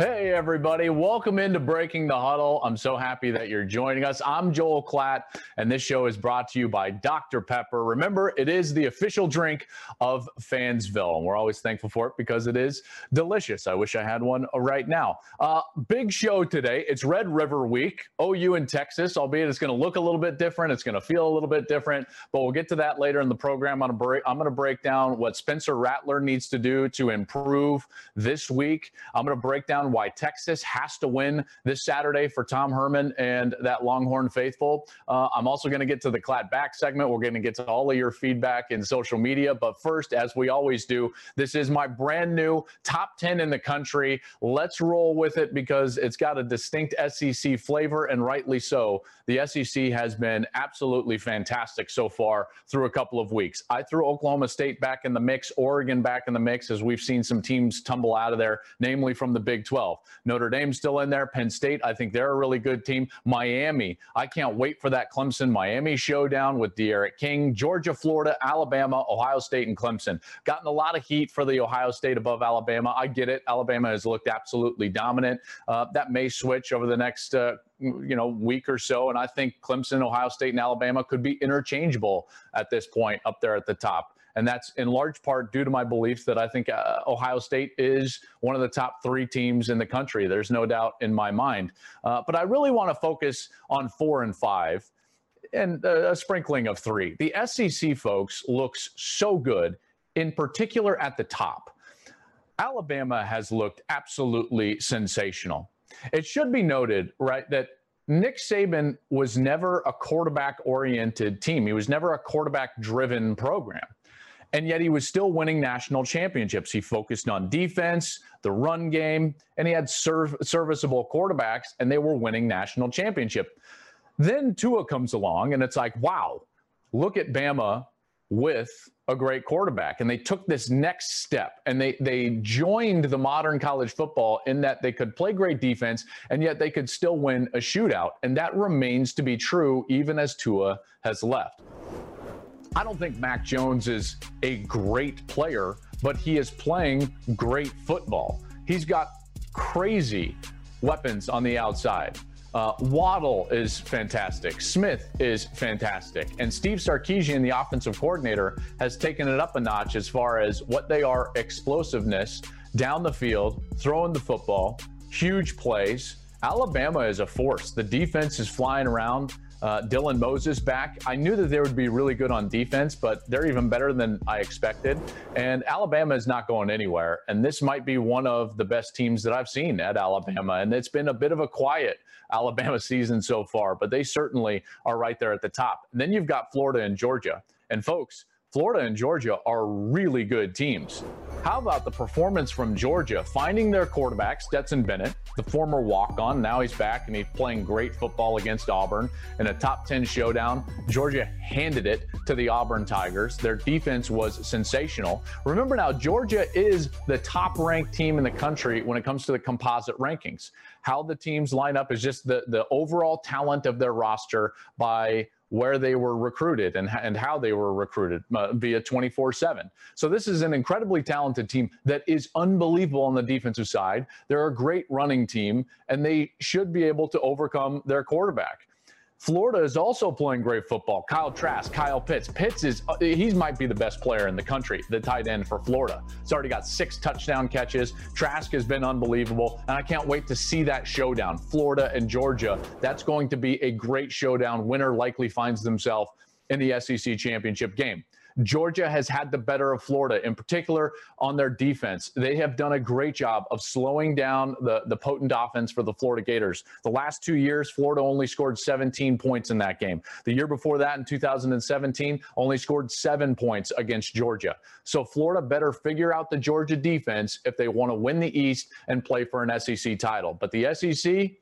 Hey, everybody. Welcome into Breaking the Huddle. I'm so happy that you're joining us. I'm Joel Klatt, and this show is brought to you by Dr. Pepper. Remember, it is the official drink of Fansville, and we're always thankful for it because it is delicious. I wish I had one right now. Uh, big show today. It's Red River Week, OU in Texas, albeit it's going to look a little bit different. It's going to feel a little bit different, but we'll get to that later in the program. I'm going to break down what Spencer Rattler needs to do to improve this week. I'm going to break down why Texas has to win this Saturday for Tom Herman and that Longhorn faithful. Uh, I'm also going to get to the Klatt back segment. We're going to get to all of your feedback in social media. But first, as we always do, this is my brand new top 10 in the country. Let's roll with it because it's got a distinct SEC flavor, and rightly so. The SEC has been absolutely fantastic so far through a couple of weeks. I threw Oklahoma State back in the mix, Oregon back in the mix, as we've seen some teams tumble out of there, namely from the Big 12. 12. Notre Dame's still in there. Penn State, I think they're a really good team. Miami, I can't wait for that Clemson Miami showdown with D'Eriq King. Georgia, Florida, Alabama, Ohio State, and Clemson. Gotten a lot of heat for the Ohio State above Alabama. I get it. Alabama has looked absolutely dominant. Uh, that may switch over the next. Uh, you know week or so and i think clemson ohio state and alabama could be interchangeable at this point up there at the top and that's in large part due to my belief that I think uh, Ohio State is one of the top three teams in the country. There's no doubt in my mind. Uh, but I really want to focus on four and five and a sprinkling of three. The SEC folks looks so good, in particular at the top. Alabama has looked absolutely sensational. It should be noted, right, that Nick Saban was never a quarterback oriented team. He was never a quarterback driven program and yet he was still winning national championships. He focused on defense, the run game, and he had serv- serviceable quarterbacks, and they were winning national championship. Then Tua comes along, and it's like, wow, look at Bama with a great quarterback. And they took this next step and they they joined the modern college football in that they could play great defense and yet they could still win a shootout. And that remains to be true even as Tua has left. I don't think Mac Jones is a great player, but he is playing great football. He's got crazy weapons on the outside. Uh, Waddle is fantastic. Smith is fantastic. And Steve Sarkisian, the offensive coordinator, has taken it up a notch as far as what they are explosiveness down the field, throwing the football, huge plays. Alabama is a force. The defense is flying around. Uh, Dylan Moses back. I knew that they would be really good on defense, but they're even better than I expected. And Alabama is not going anywhere. And this might be one of the best teams that I've seen at Alabama. And it's been a bit of a quiet Alabama season so far, but they certainly are right there at the top. And then you've got Florida and Georgia. And folks, Florida and Georgia are really good teams. How about the performance from Georgia finding their quarterback, Stetson Bennett, the former walk on? Now he's back and he's playing great football against Auburn in a top 10 showdown. Georgia handed it to the Auburn Tigers. Their defense was sensational. Remember now, Georgia is the top ranked team in the country when it comes to the composite rankings. How the teams line up is just the, the overall talent of their roster by where they were recruited and, and how they were recruited uh, via 24 7. So, this is an incredibly talented team that is unbelievable on the defensive side. They're a great running team, and they should be able to overcome their quarterback. Florida is also playing great football. Kyle Trask, Kyle Pitts. Pitts is uh, he might be the best player in the country, the tight end for Florida. He's already got six touchdown catches. Trask has been unbelievable, and I can't wait to see that showdown. Florida and Georgia. That's going to be a great showdown. Winner likely finds themselves in the SEC championship game. Georgia has had the better of Florida, in particular on their defense. They have done a great job of slowing down the, the potent offense for the Florida Gators. The last two years, Florida only scored 17 points in that game. The year before that, in 2017, only scored seven points against Georgia. So Florida better figure out the Georgia defense if they want to win the East and play for an SEC title. But the SEC,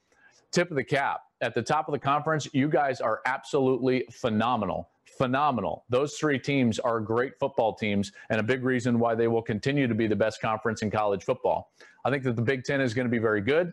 tip of the cap. At the top of the conference, you guys are absolutely phenomenal phenomenal. Those three teams are great football teams and a big reason why they will continue to be the best conference in college football. I think that the Big Ten is going to be very good.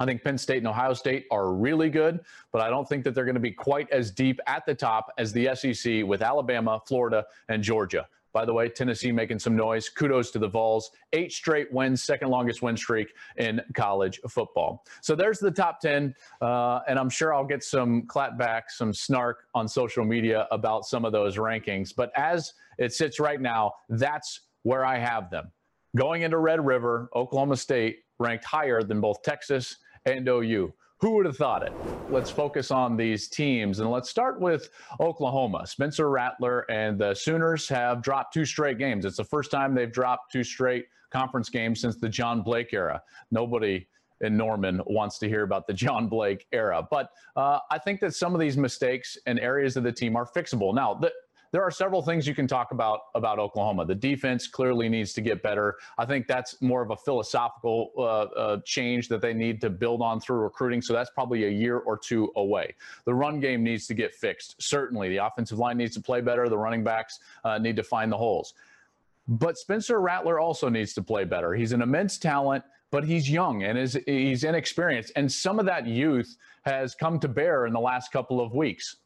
I think Penn State and Ohio State are really good, but I don't think that they're going to be quite as deep at the top as the SEC with Alabama, Florida, and Georgia. By the way, Tennessee making some noise. Kudos to the Vols. Eight straight wins, second longest win streak in college football. So there's the top 10. Uh, and I'm sure I'll get some clapback, some snark on social media about some of those rankings. But as it sits right now, that's where I have them. Going into Red River, Oklahoma State ranked higher than both Texas and OU. Who would have thought it? Let's focus on these teams and let's start with Oklahoma. Spencer Rattler and the Sooners have dropped two straight games. It's the first time they've dropped two straight conference games since the John Blake era. Nobody in Norman wants to hear about the John Blake era. But uh, I think that some of these mistakes and areas of the team are fixable. Now, the, there are several things you can talk about about Oklahoma. The defense clearly needs to get better. I think that's more of a philosophical uh, uh, change that they need to build on through recruiting. So that's probably a year or two away. The run game needs to get fixed. Certainly, the offensive line needs to play better. The running backs uh, need to find the holes. But Spencer Rattler also needs to play better. He's an immense talent, but he's young and is he's inexperienced, and some of that youth has come to bear in the last couple of weeks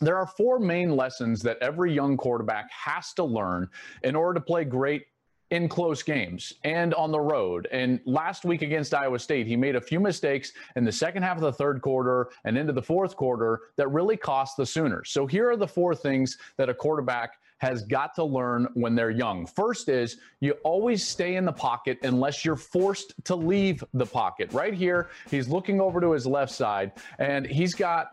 there are four main lessons that every young quarterback has to learn in order to play great in close games and on the road. And last week against Iowa State, he made a few mistakes in the second half of the third quarter and into the fourth quarter that really cost the Sooners. So here are the four things that a quarterback has got to learn when they're young. First is you always stay in the pocket unless you're forced to leave the pocket. Right here, he's looking over to his left side and he's got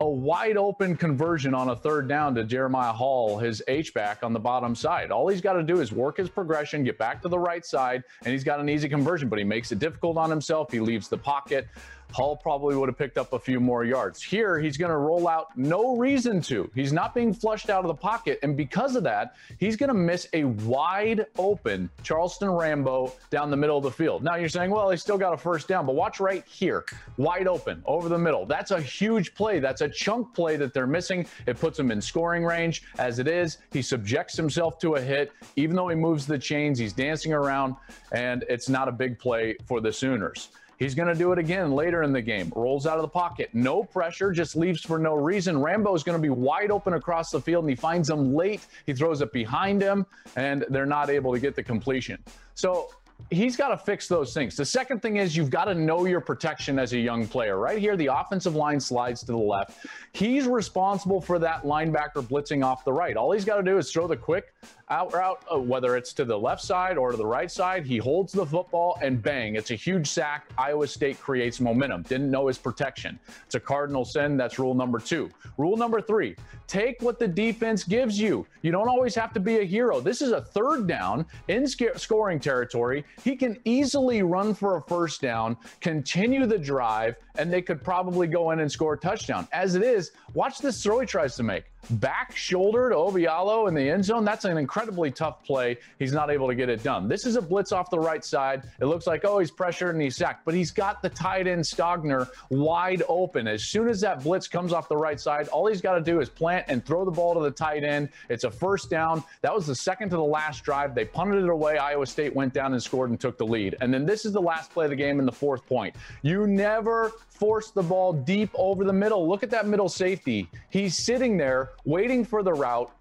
a wide open conversion on a third down to Jeremiah Hall, his H-back on the bottom side. All he's got to do is work his progression, get back to the right side, and he's got an easy conversion, but he makes it difficult on himself. He leaves the pocket. Hull probably would have picked up a few more yards. Here, he's going to roll out no reason to. He's not being flushed out of the pocket. And because of that, he's going to miss a wide open Charleston Rambo down the middle of the field. Now you're saying, well, he still got a first down, but watch right here. Wide open over the middle. That's a huge play. That's a chunk play that they're missing. It puts him in scoring range. As it is, he subjects himself to a hit. Even though he moves the chains, he's dancing around, and it's not a big play for the Sooners. He's going to do it again later in the game. Rolls out of the pocket. No pressure, just leaves for no reason. Rambo is going to be wide open across the field, and he finds him late. He throws it behind him, and they're not able to get the completion. So he's got to fix those things. The second thing is you've got to know your protection as a young player. Right here, the offensive line slides to the left. He's responsible for that linebacker blitzing off the right. All he's got to do is throw the quick out route, uh, whether it's to the left side or to the right side. He holds the football and bang, it's a huge sack. Iowa State creates momentum. Didn't know his protection. It's a cardinal sin. That's rule number two. Rule number three take what the defense gives you. You don't always have to be a hero. This is a third down in sc- scoring territory. He can easily run for a first down, continue the drive, and they could probably go in and score a touchdown. As it is, watch this throw he tries to make back shoulder to Obialo in the end zone. That's an incredibly tough play. He's not able to get it done. This is a blitz off the right side. It looks like, oh, he's pressured and he's sacked, but he's got the tight end Stogner wide open. As soon as that blitz comes off the right side, all he's got to do is plant and throw the ball to the tight end. It's a first down. That was the second to the last drive. They punted it away. Iowa State went down and scored and took the lead. And then this is the last play of the game in the fourth point. You never force the ball deep over the middle. Look at that middle safety. He's sitting there waiting for the route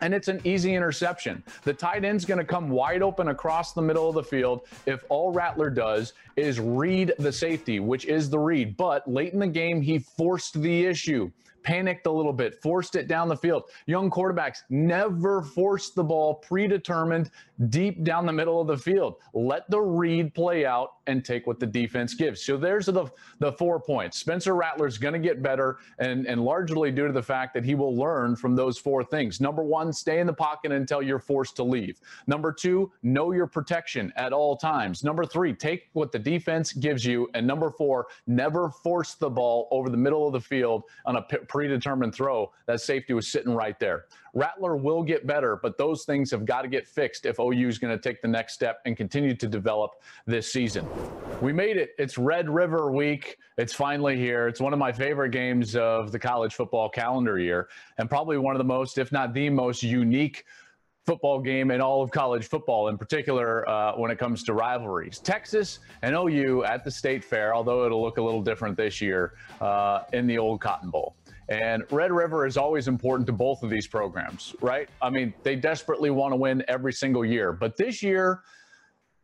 and it's an easy interception. The tight end's going to come wide open across the middle of the field if all Rattler does is read the safety, which is the read. But late in the game, he forced the issue. panicked a little bit, forced it down the field. Young quarterbacks never force the ball predetermined deep down the middle of the field. Let the read play out and take what the defense gives. So there's the, the four points. Spencer Rattler's going to get better, and, and largely due to the fact that he will learn from those four things. Number one, stay in the pocket until you're forced to leave. Number two, know your protection at all times. Number three, take what the defense gives you. And number four, never force the ball over the middle of the field on a predetermined throw. That safety was sitting right there. Rattler will get better, but those things have got to get fixed if OU is going to take the next step and continue to develop this season. We made it. It's Red River week. It's finally here. It's one of my favorite games of the college football calendar year, and probably one of the most, if not the most unique football game in all of college football, in particular uh, when it comes to rivalries. Texas and OU at the State Fair, although it'll look a little different this year uh, in the old Cotton Bowl. And Red River is always important to both of these programs, right? I mean, they desperately want to win every single year. But this year,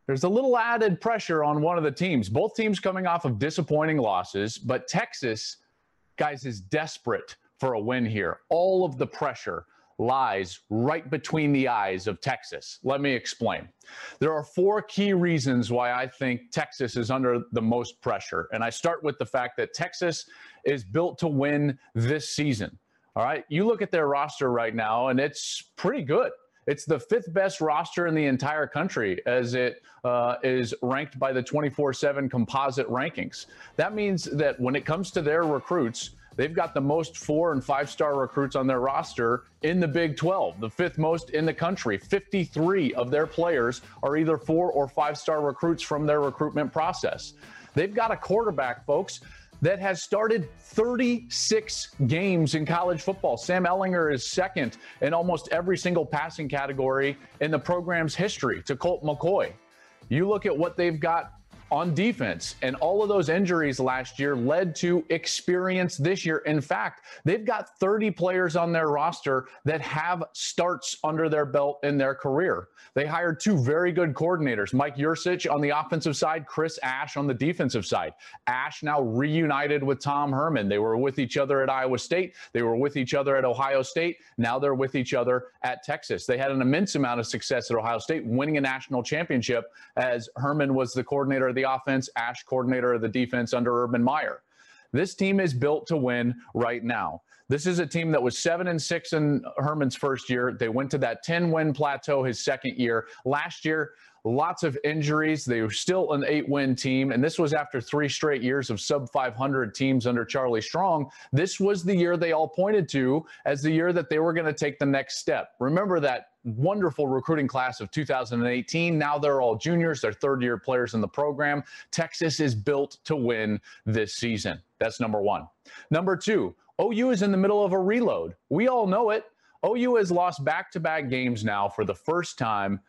there's a little added pressure on one of the teams. Both teams coming off of disappointing losses, but Texas, guys, is desperate for a win here. All of the pressure lies right between the eyes of Texas. Let me explain. There are four key reasons why I think Texas is under the most pressure. And I start with the fact that Texas is built to win this season. All right. You look at their roster right now, and it's pretty good. It's the fifth best roster in the entire country as it uh, is ranked by the 24 7 composite rankings. That means that when it comes to their recruits, They've got the most four and five star recruits on their roster in the Big 12, the fifth most in the country. 53 of their players are either four or five star recruits from their recruitment process. They've got a quarterback, folks, that has started 36 games in college football. Sam Ehlinger is second in almost every single passing category in the program's history to Colt McCoy. You look at what they've got on defense. And all of those injuries last year led to experience this year. In fact, they've got 30 players on their roster that have starts under their belt in their career. They hired two very good coordinators, Mike Yurcich on the offensive side, Chris Ash on the defensive side. Ash now reunited with Tom Herman. They were with each other at Iowa State. They were with each other at Ohio State. Now they're with each other at Texas. They had an immense amount of success at Ohio State, winning a national championship as Herman was the coordinator of the offense, Ash coordinator of the defense under Urban Meyer. This team is built to win right now. This is a team that was seven and six in Herman's first year. They went to that 10 win plateau his second year. Last year, lots of injuries. They were still an eight win team. And this was after three straight years of sub 500 teams under Charlie Strong. This was the year they all pointed to as the year that they were going to take the next step. Remember that wonderful recruiting class of 2018. Now they're all juniors, they're third year players in the program. Texas is built to win this season. That's number one. Number two, OU is in the middle of a reload. We all know it. OU has lost back to back games now for the first time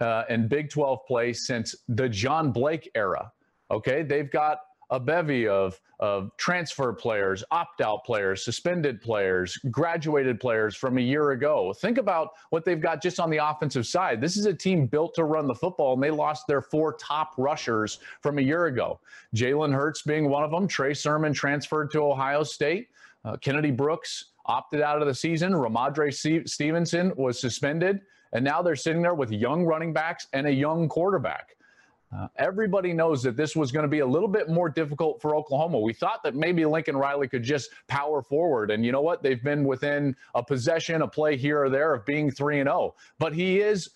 uh, in Big 12 play since the John Blake era. Okay, they've got a bevy of, of transfer players, opt out players, suspended players, graduated players from a year ago. Think about what they've got just on the offensive side. This is a team built to run the football, and they lost their four top rushers from a year ago. Jalen Hurts being one of them. Trey Sermon transferred to Ohio State. Uh, Kennedy Brooks opted out of the season. Rhamondre Stevenson was suspended. And now they're sitting there with young running backs and a young quarterback. Everybody knows that this was going to be a little bit more difficult for Oklahoma. We thought that maybe Lincoln Riley could just power forward. And you know what? They've been within a possession, a play here or there of being 3 and 0. But he is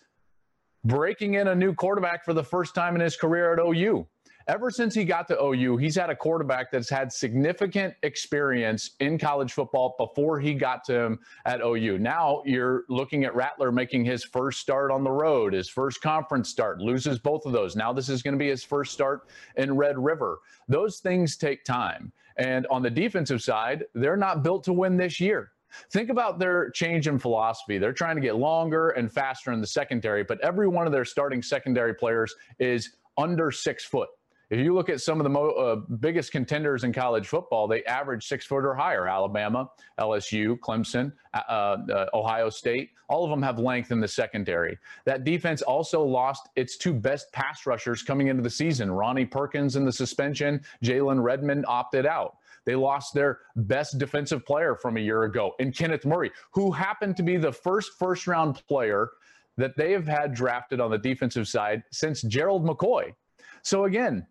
breaking in a new quarterback for the first time in his career at OU ever since he got to OU, he's had a quarterback that's had significant experience in college football before he got to him at OU. Now you're looking at Rattler making his first start on the road, his first conference start, loses both of those. Now this is going to be his first start in Red River. Those things take time. And on the defensive side, they're not built to win this year. Think about their change in philosophy. They're trying to get longer and faster in the secondary, but every one of their starting secondary players is under six foot. If you look at some of the mo- uh, biggest contenders in college football, they average six foot or higher. Alabama, LSU, Clemson, uh, uh, Ohio State, all of them have length in the secondary. That defense also lost its two best pass rushers coming into the season. Ronnie Perkins in the suspension, Jalen Redmond opted out. They lost their best defensive player from a year ago in Kenneth Murray, who happened to be the first first round player that they have had drafted on the defensive side since Gerald McCoy. So again,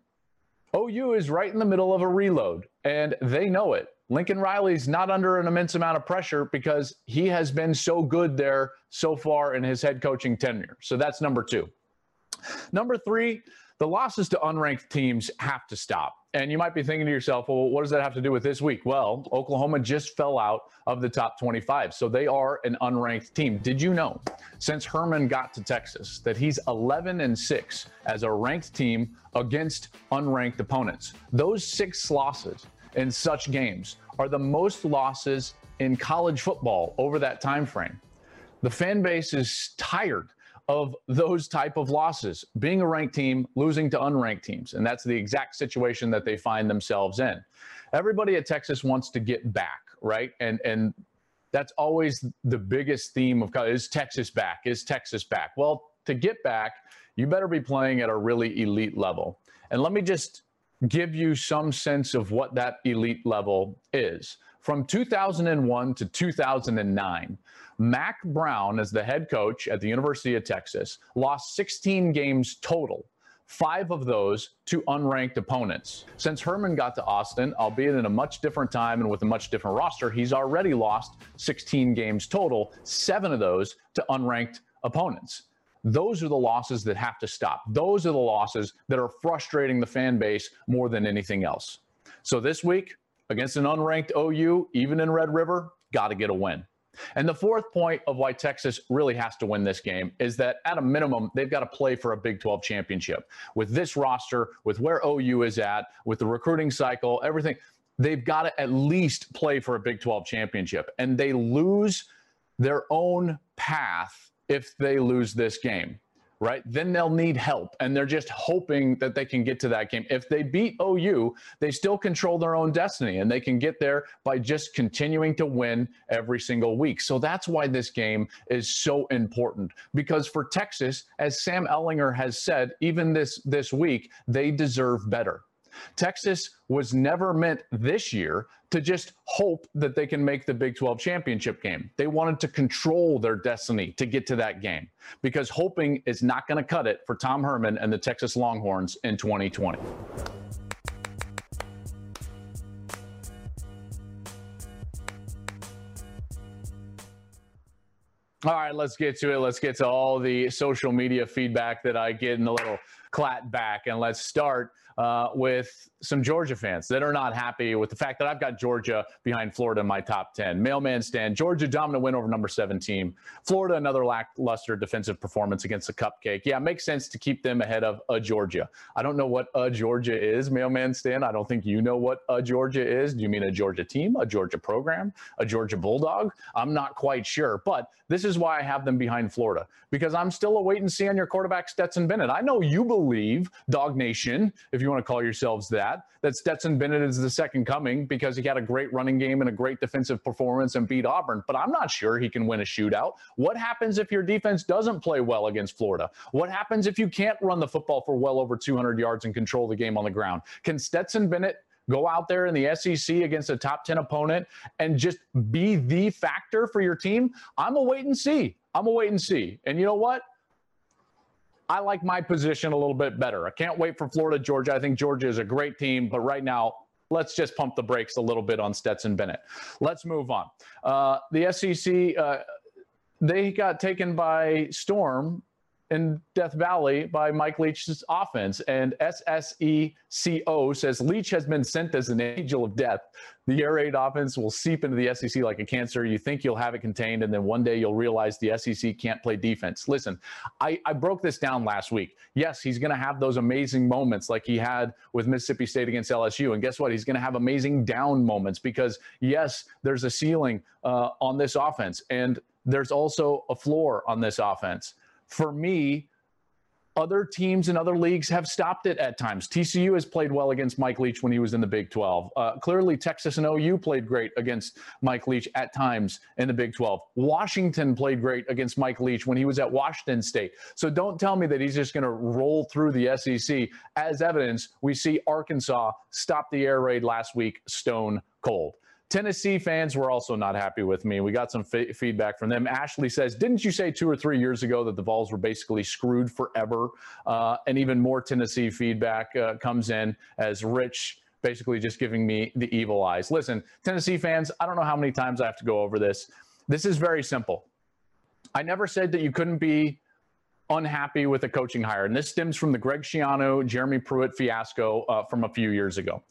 OU is right in the middle of a reload, and they know it. Lincoln Riley's not under an immense amount of pressure because he has been so good there so far in his head coaching tenure. So that's number two. Number three, the losses to unranked teams have to stop. And you might be thinking to yourself, well, what does that have to do with this week? Well, Oklahoma just fell out of the top 25. So they are an unranked team. Did you know since Herman got to Texas that he's 11 and 6 as a ranked team against unranked opponents? Those six losses in such games are the most losses in college football over that time frame. The fan base is tired of those type of losses. Being a ranked team losing to unranked teams and that's the exact situation that they find themselves in. Everybody at texas wants to get back right? And and that's always the biggest theme of is texas back? Is texas back? Well to get back you better be playing at a really elite level. And let me just give you some sense of what that elite level is from 2001 to 2009, Mack Brown, as the head coach at the University of Texas, lost 16 games total five of those to unranked opponents. Since Herman got to Austin, albeit in a much different time and with a much different roster, he's already lost 16 games total, seven of those to unranked opponents. Those are the losses that have to stop. Those are the losses that are frustrating the fan base more than anything else. So this week, against an unranked OU, even in Red River, got to get a win. And the fourth point of why Texas really has to win this game is that at a minimum, they've got to play for a Big 12 championship. With this roster, with where OU is at, with the recruiting cycle, everything, they've got to at least play for a Big 12 championship. And they lose their own path if they lose this game right? Then they'll need help. And they're just hoping that they can get to that game. If they beat OU, they still control their own destiny and they can get there by just continuing to win every single week. So that's why this game is so important because for Texas, as Sam Ehlinger has said, even this this week, they deserve better. Texas was never meant this year to just hope that they can make the Big 12 championship game. They wanted to control their destiny to get to that game because hoping is not going to cut it for Tom Herman and the Texas Longhorns in 2020. All right, let's get to it. Let's get to all the social media feedback that I get in the little Klatt back. And let's start uh, with some Georgia fans that are not happy with the fact that I've got Georgia behind Florida in my top 10. Mailman stand Georgia dominant win over number seven team. Florida, another lackluster defensive performance against a cupcake. Yeah, it makes sense to keep them ahead of a Georgia. I don't know what a Georgia is, Mailman stand. I don't think you know what a Georgia is. Do you mean a Georgia team, a Georgia program, a Georgia Bulldog? I'm not quite sure. But this is why I have them behind Florida because I'm still a wait and see on your quarterback, Stetson Bennett. I know you believe, Dog Nation, if you want to call yourselves that, that Stetson Bennett is the second coming because he had a great running game and a great defensive performance and beat Auburn. But I'm not sure he can win a shootout. What happens if your defense doesn't play well against Florida? What happens if you can't run the football for well over 200 yards and control the game on the ground? Can Stetson Bennett go out there in the SEC against a top 10 opponent and just be the factor for your team? I'm a wait and see. I'm a wait and see. And you know what? I like my position a little bit better. I can't wait for Florida, Georgia. I think Georgia is a great team, but right now, let's just pump the brakes a little bit on Stetson Bennett. Let's move on. Uh, the SEC, uh, they got taken by storm in Death Valley by Mike Leach's offense. And SSECO says Leach has been sent as an angel of death. The air raid offense will seep into the SEC like a cancer. You think you'll have it contained, and then one day you'll realize the SEC can't play defense. Listen, I, I broke this down last week. Yes, he's going to have those amazing moments like he had with Mississippi State against LSU. And guess what? He's going to have amazing down moments because, yes, there's a ceiling uh, on this offense. And there's also a floor on this offense for me, other teams in other leagues have stopped it at times. TCU has played well against Mike Leach when he was in the Big 12. Uh, clearly, Texas and OU played great against Mike Leach at times in the Big 12. Washington played great against Mike Leach when he was at Washington State. So don't tell me that he's just going to roll through the SEC. As evidence, we see Arkansas stop the air raid last week stone cold. Tennessee fans were also not happy with me. We got some f- feedback from them. Ashley says, Didn't you say two or three years ago that the Vols were basically screwed forever? Uh, and even more Tennessee feedback uh, comes in as Rich basically just giving me the evil eyes. Listen, Tennessee fans, I don't know how many times I have to go over this. This is very simple. I never said that you couldn't be unhappy with a coaching hire. And this stems from the Greg Schiano, Jeremy Pruitt fiasco uh, from a few years ago.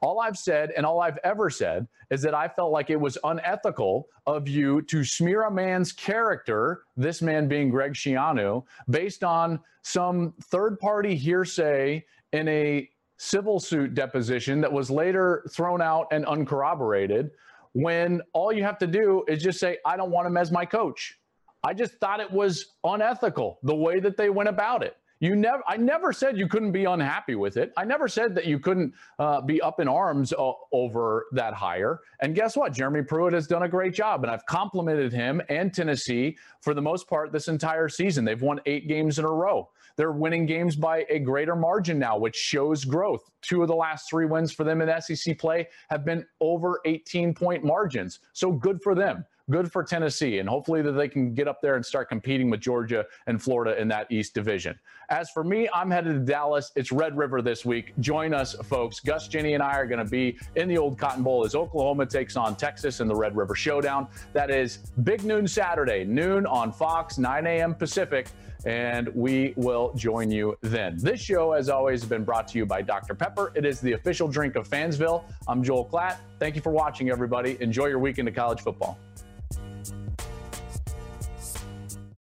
All I've said and all I've ever said is that I felt like it was unethical of you to smear a man's character, this man being Greg Schiano, based on some third party hearsay in a civil suit deposition that was later thrown out and uncorroborated when all you have to do is just say, I don't want him as my coach. I just thought it was unethical the way that they went about it. You never, I never said you couldn't be unhappy with it. I never said that you couldn't uh, be up in arms uh, over that hire. And guess what? Jeremy Pruitt has done a great job, and I've complimented him and Tennessee for the most part this entire season. They've won eight games in a row. They're winning games by a greater margin now, which shows growth. Two of the last three wins for them in SEC play have been over 18 point margins. So good for them good for Tennessee, and hopefully that they can get up there and start competing with Georgia and Florida in that East Division. As for me, I'm headed to Dallas. It's Red River this week. Join us, folks. Gus, Jenny, and I are going to be in the old Cotton Bowl as Oklahoma takes on Texas in the Red River Showdown. That is big noon Saturday, noon on Fox, 9 a.m. Pacific and we will join you then. This show, as always, has been brought to you by Dr. Pepper. It is the official drink of Fansville. I'm Joel Klatt. Thank you for watching, everybody. Enjoy your weekend of college football.